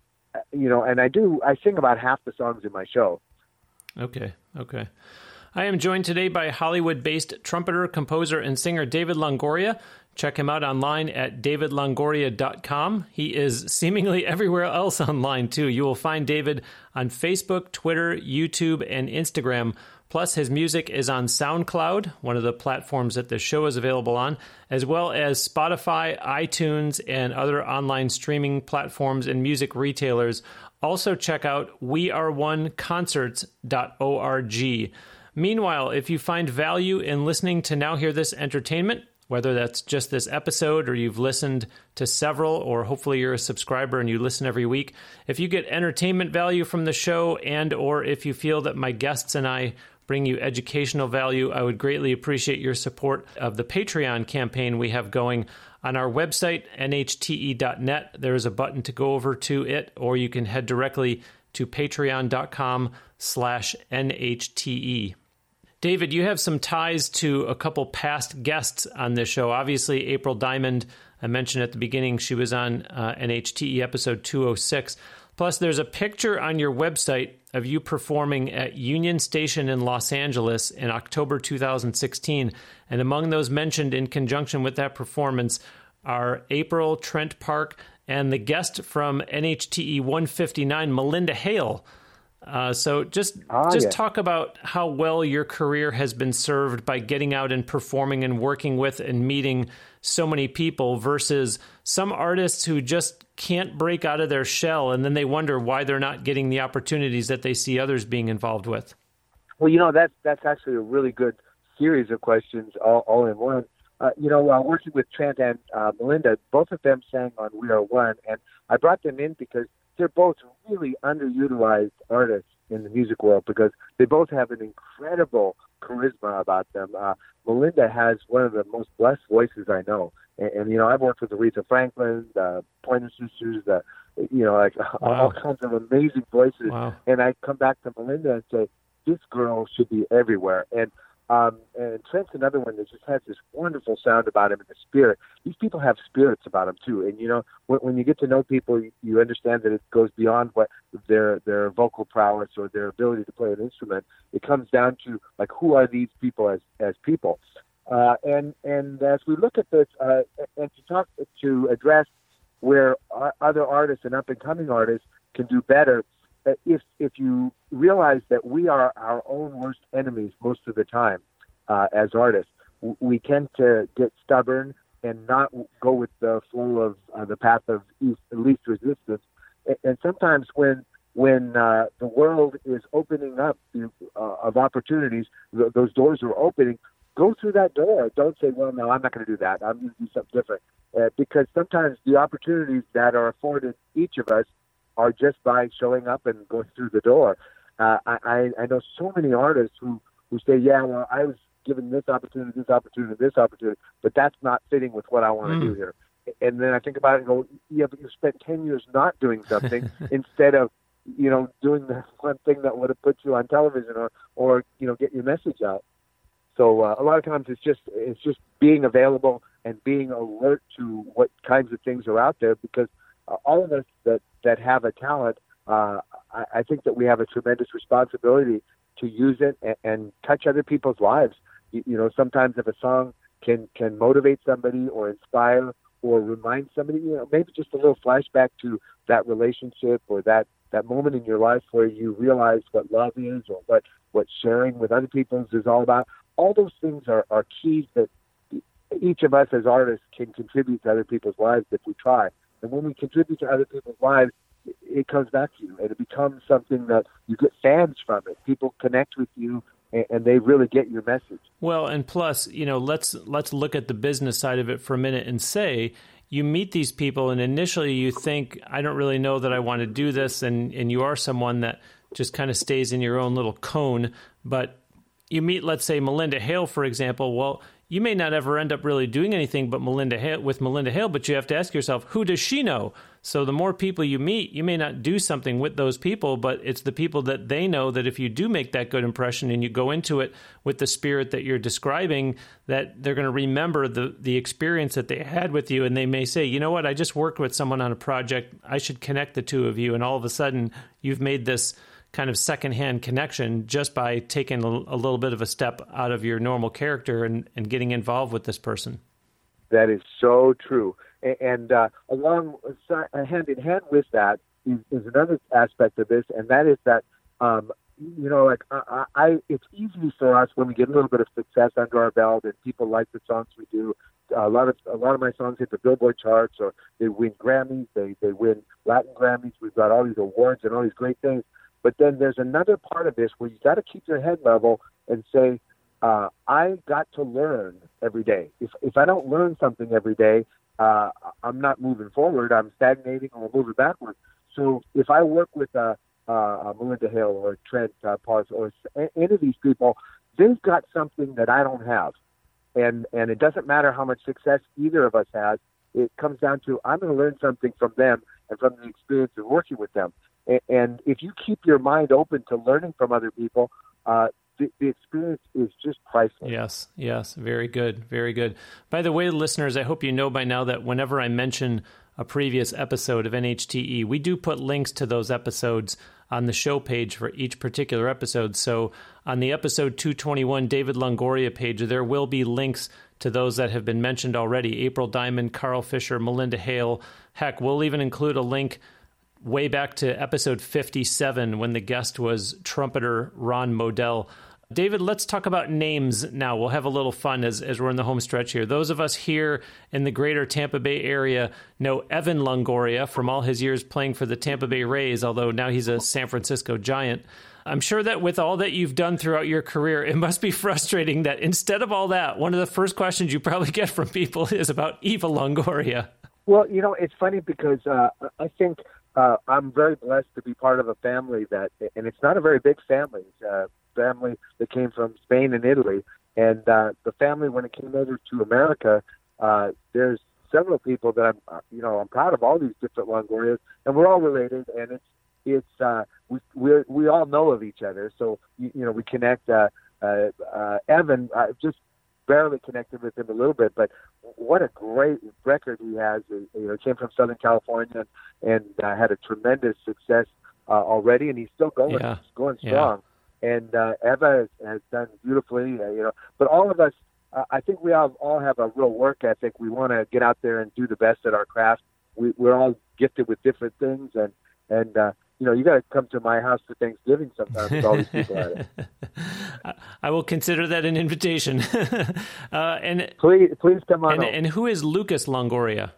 you know, and I do I sing about half the songs in my show. Okay, okay. I am joined today by Hollywood based trumpeter, composer, and singer David Longoria. Check him out online at davidlongoria.com. He is seemingly [LAUGHS] everywhere else online, too. You will find David on Facebook, Twitter, YouTube, and Instagram. Plus, his music is on SoundCloud, one of the platforms that the show is available on, as well as Spotify, iTunes, and other online streaming platforms and music retailers. Also, check out weareoneconcerts.org. Meanwhile, if you find value in listening to Now Hear This Entertainment, whether that's just this episode or you've listened to several, or hopefully you're a subscriber and you listen every week, if you get entertainment value from the show and or if you feel that my guests and I bring you educational value, I would greatly appreciate your support of the Patreon campaign we have going on our website, nhte.net. There is a button to go over to it, or you can head directly to patreon.com slash nhte. David, you have some ties to a couple past guests on this show. Obviously, April Diamond, I mentioned at the beginning, she was on uh, NHTE episode 206. Plus, there's a picture on your website of you performing at Union Station in Los Angeles in October 2016. And among those mentioned in conjunction with that performance are April, Trent Park, and the guest from NHTE 159, Melinda Hale. Uh, so just ah, just yeah. talk about how well your career has been served by getting out and performing and working with and meeting so many people versus some artists who just can't break out of their shell and then they wonder why they're not getting the opportunities that they see others being involved with. Well, you know that's that's actually a really good series of questions all, all in one. Uh, you know, uh, working with Trent and uh, Melinda, both of them sang on We Are One, and I brought them in because they're both really underutilized artists in the music world because they both have an incredible charisma about them. Uh, Melinda has one of the most blessed voices I know, and, and you know I've worked with Aretha Franklin, the Pointer Sisters, the you know like wow. all kinds of amazing voices, wow. and I come back to Melinda and say this girl should be everywhere, and um, and Trent's another one that just has this wonderful sound about him and the spirit. These people have spirits about them too, and you know when, when you get to know people, you, you understand that it goes beyond what their their vocal prowess or their ability to play an instrument. It comes down to like who are these people as as people, uh, and and as we look at this uh, and to talk to address where other artists and up and coming artists can do better if if you realize that we are our own worst enemies most of the time uh, as artists, we tend to get stubborn and not go with the flow of uh, the path of least resistance. And sometimes when when uh, the world is opening up uh, of opportunities, th- those doors are opening. Go through that door. Don't say, "Well, no, I'm not going to do that. I'm going to do something different." Uh, because sometimes the opportunities that are afforded each of us are just by showing up and going through the door. Uh, I, I know so many artists who, who say, yeah, well, I was given this opportunity, this opportunity, this opportunity, but that's not fitting with what I want to mm. do here. And then I think about it and go, yeah, but you spent 10 years not doing something [LAUGHS] instead of, you know, doing the [LAUGHS] one thing that would have put you on television or, or, you know, get your message out. So uh, a lot of times it's just, it's just being available and being alert to what kinds of things are out there because all of us that that have a talent, uh, I, I think that we have a tremendous responsibility to use it and, and touch other people's lives. You, you know, sometimes if a song can can motivate somebody or inspire or remind somebody, you know, maybe just a little flashback to that relationship or that that moment in your life where you realize what love is or what what sharing with other people is all about. All those things are, are keys that each of us as artists can contribute to other people's lives if we try. And when we contribute to other people's lives, it comes back to you and it becomes something that you get fans from it. People connect with you and, they really get your message. Well, and plus, you know, let's let's look at the business side of it for a minute and say you meet these people and initially you think I don't really know that I want to do this and and you are someone that just kind of stays in your own little cone, but you meet let's say Melinda Hale for example, well, you may not ever end up really doing anything but Melinda Hale with Melinda Hale, but you have to ask yourself, who does she know? So the more people you meet, you may not do something with those people, but it's the people that they know that if you do make that good impression and you go into it with the spirit that you're describing, that they're going to remember the the experience that they had with you and they may say, "You know what? I just worked with someone on a project. I should connect the two of you." And all of a sudden, you've made this kind of secondhand connection just by taking a, little bit of a step out of your normal character and, and getting involved with this person. That is so true. And uh, along uh, hand in hand with that is, is, another aspect of this, and that is that um, you know, like I, I, it's easy for us when we get a little bit of success under our belt and people like the songs we do. A lot of a lot of my songs hit the Billboard charts, or they win Grammys. They they win Latin Grammys. We've got all these awards and all these great things. But then there's another part of this where you got to keep your head level and say, uh, I got to learn every day. If if I don't learn something every day, uh, I'm not moving forward. I'm stagnating or moving backward. So if I work with uh, uh, Melinda Hale or Trent uh, Parks or any of these people, they've got something that I don't have, and and it doesn't matter how much success either of us has. It comes down to I'm going to learn something from them and from the experience of working with them. And if you keep your mind open to learning from other people, uh, the, the, experience is just priceless. Yes, yes, very good, very good. By the way, listeners, I hope you know by now that whenever I mention a previous episode of NHTE, we do put links to those episodes on the show page for each particular episode. So on the episode 221 David Longoria page, there will be links to those that have been mentioned already April Diamond, Carl Fischer, Melinda Hale. Heck, we'll even include a link way back to episode 57 when the guest was trumpeter Ron Modell. David, let's talk about names now. We'll have a little fun as, as we're in the home stretch here. Those of us here in the greater Tampa Bay area know Evan Longoria from all his years playing for the Tampa Bay Rays, although now he's a San Francisco Giant. I'm sure that with all that you've done throughout your career, it must be [LAUGHS] frustrating that instead of all that, one of the first questions you probably get from people [LAUGHS] is about Eva Longoria. Well, you know, it's funny because uh, I think uh, I'm very blessed to be part of a family that, and it's not a very big family. It's a family that came from Spain and Italy, and uh, the family when it came over to America, uh, there's several people that I'm, uh, you know, I'm proud of all these different Longorias, and we're all related, and it's it's uh, we we we all know of each other, so you, you know we connect. Uh, uh, uh, Evan, uh, just barely connected with him a little bit, but what a great record he has. You know, came from Southern California and uh, had a tremendous success uh, already, and he's still going, yeah. he's going strong. Yeah. And uh, Eva has, has done beautifully, uh, you know. But all of us, uh, I think we all all have a real work ethic. We want to get out there and do the best at our craft. We, we're all gifted with different things, and and uh, you know, you got to come to my house for Thanksgiving sometimes with all these people at it. [LAUGHS] I will consider that an invitation. [LAUGHS] uh, and please, please come on. And, and, who is Lucas Longoria?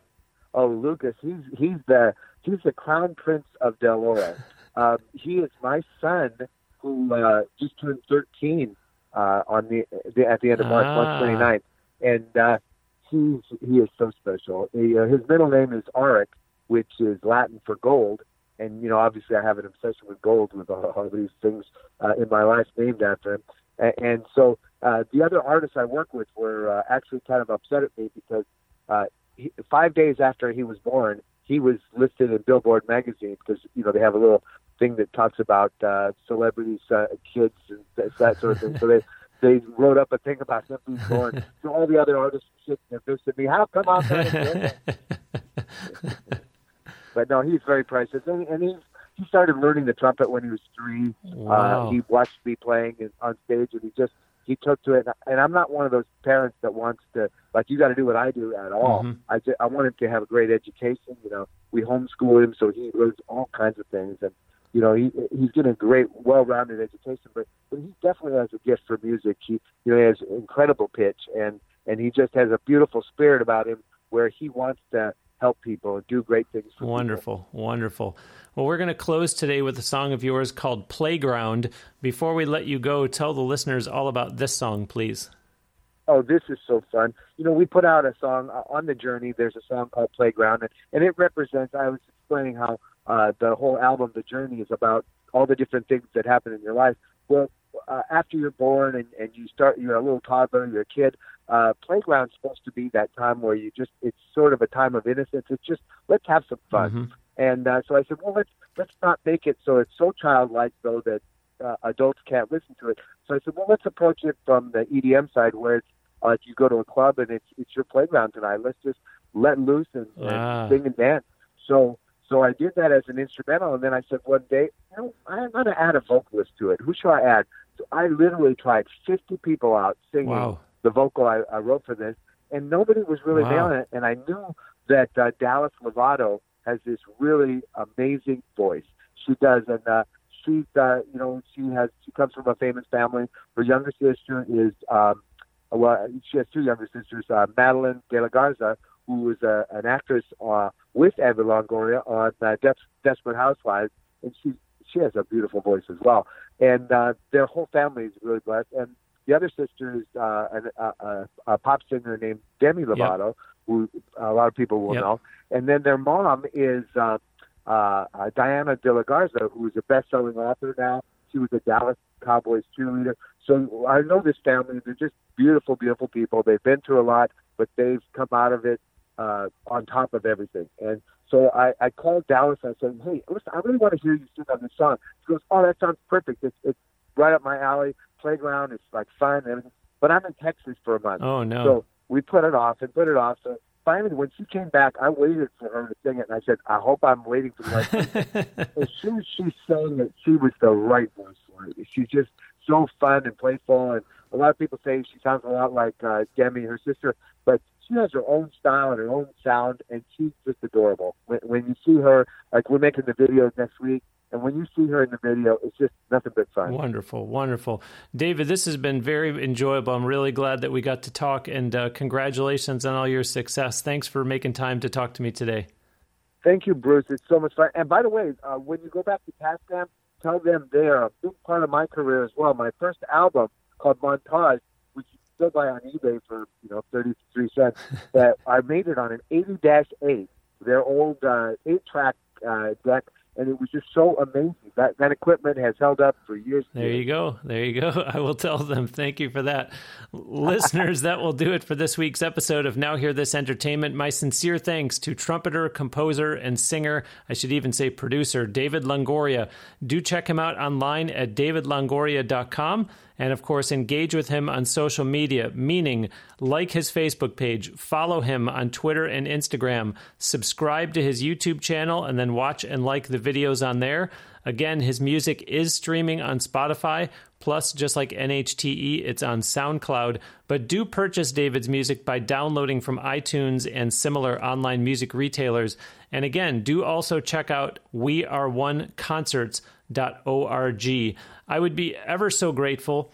Oh, Lucas, he's he's the he's the crown prince of Del Oro. [LAUGHS] Um, he is my son who uh, just turned 13 uh, on the, the, at the end of March, ah. March 29th, and uh, he's he is so special. He, uh, his middle name is Auric, which is Latin for gold and you know, obviously, I have an obsession with gold with all, all these things uh, in my life named after him. And, and so uh, the other artists I work with were uh, actually kind of upset at me because uh, he, five days after he was born, he was listed in Billboard magazine because you know they have a little thing that talks about uh, celebrities, uh, kids, and that, that sort of thing. So they [LAUGHS] they wrote up a thing about him being born. so all the other artists sitting there visiting me. How come I'm [LAUGHS] But no, he's very priceless, and, and he's he started learning the trumpet when he was three. Uh, wow. Uh, he watched me playing on stage, and he just he took to it. And I'm not one of those parents that wants to like you got to do what I do at all. Mm-hmm. I just, I want him to have a great education. You know, we homeschool him, so he learns all kinds of things, and you know he he's getting a great, well-rounded education. But but he definitely has a gift for music. He you know he has incredible pitch, and and he just has a beautiful spirit about him where he wants to help people do great things. wonderful, people. wonderful. Well, we're going to close today with a song of yours called "Playground." Before we let you go, tell the listeners all about this song, please. Oh, this is so fun! You know, we put out a song uh, on the journey. There's a song called "Playground," and, and it represents. I was explaining how uh, the whole album, "The Journey," is about all the different things that happen in your life. Well, uh, after you're born and, and you start, you're a little toddler, you're a kid. Uh, playground's supposed to be that time where you just, it's sort of a time of innocence. It's just, let's have some fun. Mm-hmm. And uh, so I said, well, let's let's not make it so it's so childlike though that uh, adults can't listen to it. So I said, well, let's approach it from the EDM side where it's like you go to a club and it's it's your playground tonight. Let's just let loose and, Ah. and sing and dance. So so I did that as an instrumental, and then I said one day, you know, I'm going to add a vocalist to it. Who should I add? So I literally tried 50 people out singing Wow. the vocal I, I wrote for this, and nobody was really Wow. nailing it. And I knew that uh, Dallas Lovato has this really amazing voice. She does, and uh, she's, uh, you know, she has, she comes from a famous family. Her younger sister is, um, well, she has two younger sisters, uh, Madeline De La Garza, who was uh, an actress uh, with Eva Longoria on uh, Des- Desperate Housewives, and she she has a beautiful voice as well. And uh, their whole family is really blessed. And the other sister is uh, a, a, a pop singer named Demi Lovato, who a lot of people will Yep. know. And then their mom is uh, uh, uh, Diana De La Garza, who is a best-selling author now. She was a Dallas Cowboys cheerleader. So I know this family. They're just beautiful, beautiful people. They've been through a lot, but they've come out of it uh, on top of everything. And so I, I called Dallas and I said, "Hey, listen, I really want to hear you sing on this song." She goes, "Oh, that sounds perfect. It's it's right up my alley. Playground. It's like fun and everything." But I'm in Texas for a month, Oh no. so we put it off and put it off. So finally, when she came back, I waited for her to sing it, and I said, "I hope I'm waiting for the right." person." [LAUGHS] as soon as she sang it, she was the right voice for it. She's just so fun and playful, and a lot of people say she sounds a lot like uh, Demi, her sister, but she has her own style and her own sound, and she's just adorable. When, when you see her, like we're making the videos next week, and when you see her in the video, it's just nothing but fun. Wonderful, wonderful. David, this has been very enjoyable. I'm really glad that we got to talk, and uh, congratulations on all your success. Thanks for making time to talk to me today. Thank you, Bruce. It's so much fun. And by the way, uh, when you go back to Tascam, tell them they're a big part of my career as well. My first album called Montage, which you can still buy on eBay for you know thirty three cents, [LAUGHS] that I made it on an eighty eight, their old uh, eight track uh, deck, and it was just so amazing. That that equipment has held up for years. There you go. There you go. [LAUGHS] I will tell them. Thank you for that. Listeners, that will do it for this week's episode of Now Hear This Entertainment. My sincere thanks to trumpeter, composer, and singer, I should even say producer, David Longoria. Do check him out online at davidlongoria.com. And of course, engage with him on social media, meaning like his Facebook page, follow him on Twitter and Instagram, subscribe to his YouTube channel, and then watch and like the videos on there. Again, his music is streaming on Spotify. Plus, just like NHTE, it's on SoundCloud. But do purchase David's music by downloading from iTunes and similar online music retailers. And again, do also check out weareoneconcerts.org. I would be ever so grateful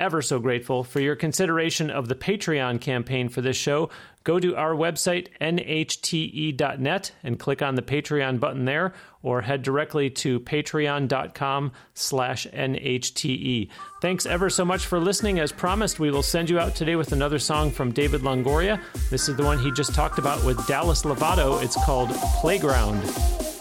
ever so grateful for your consideration of the Patreon campaign for this show. Go to our website, nhte.net, and click on the Patreon button there, or head directly to patreon.com slash nhte. Thanks ever so much for listening. As promised, we will send you out today with another song from David Longoria. This is the one he just talked about with Dallas Lovato. It's called Playground.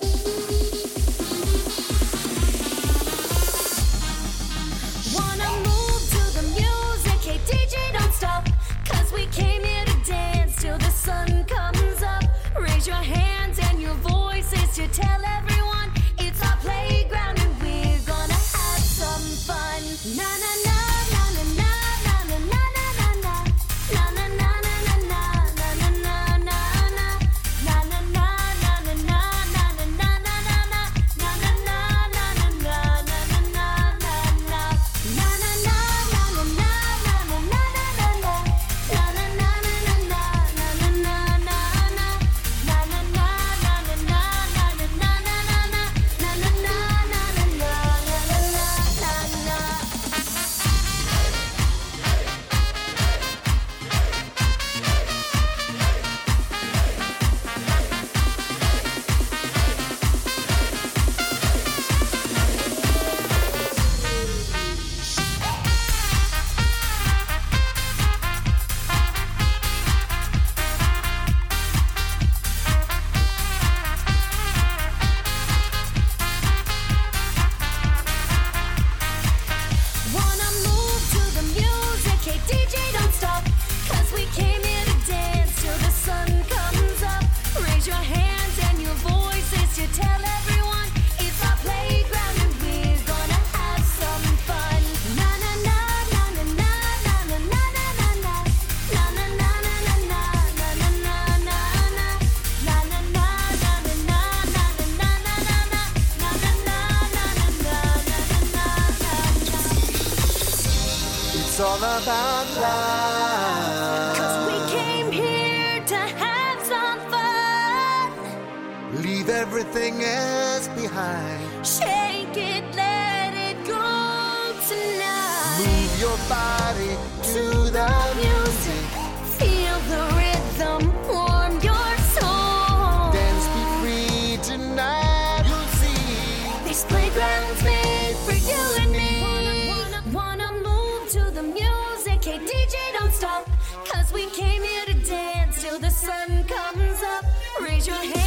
your hand.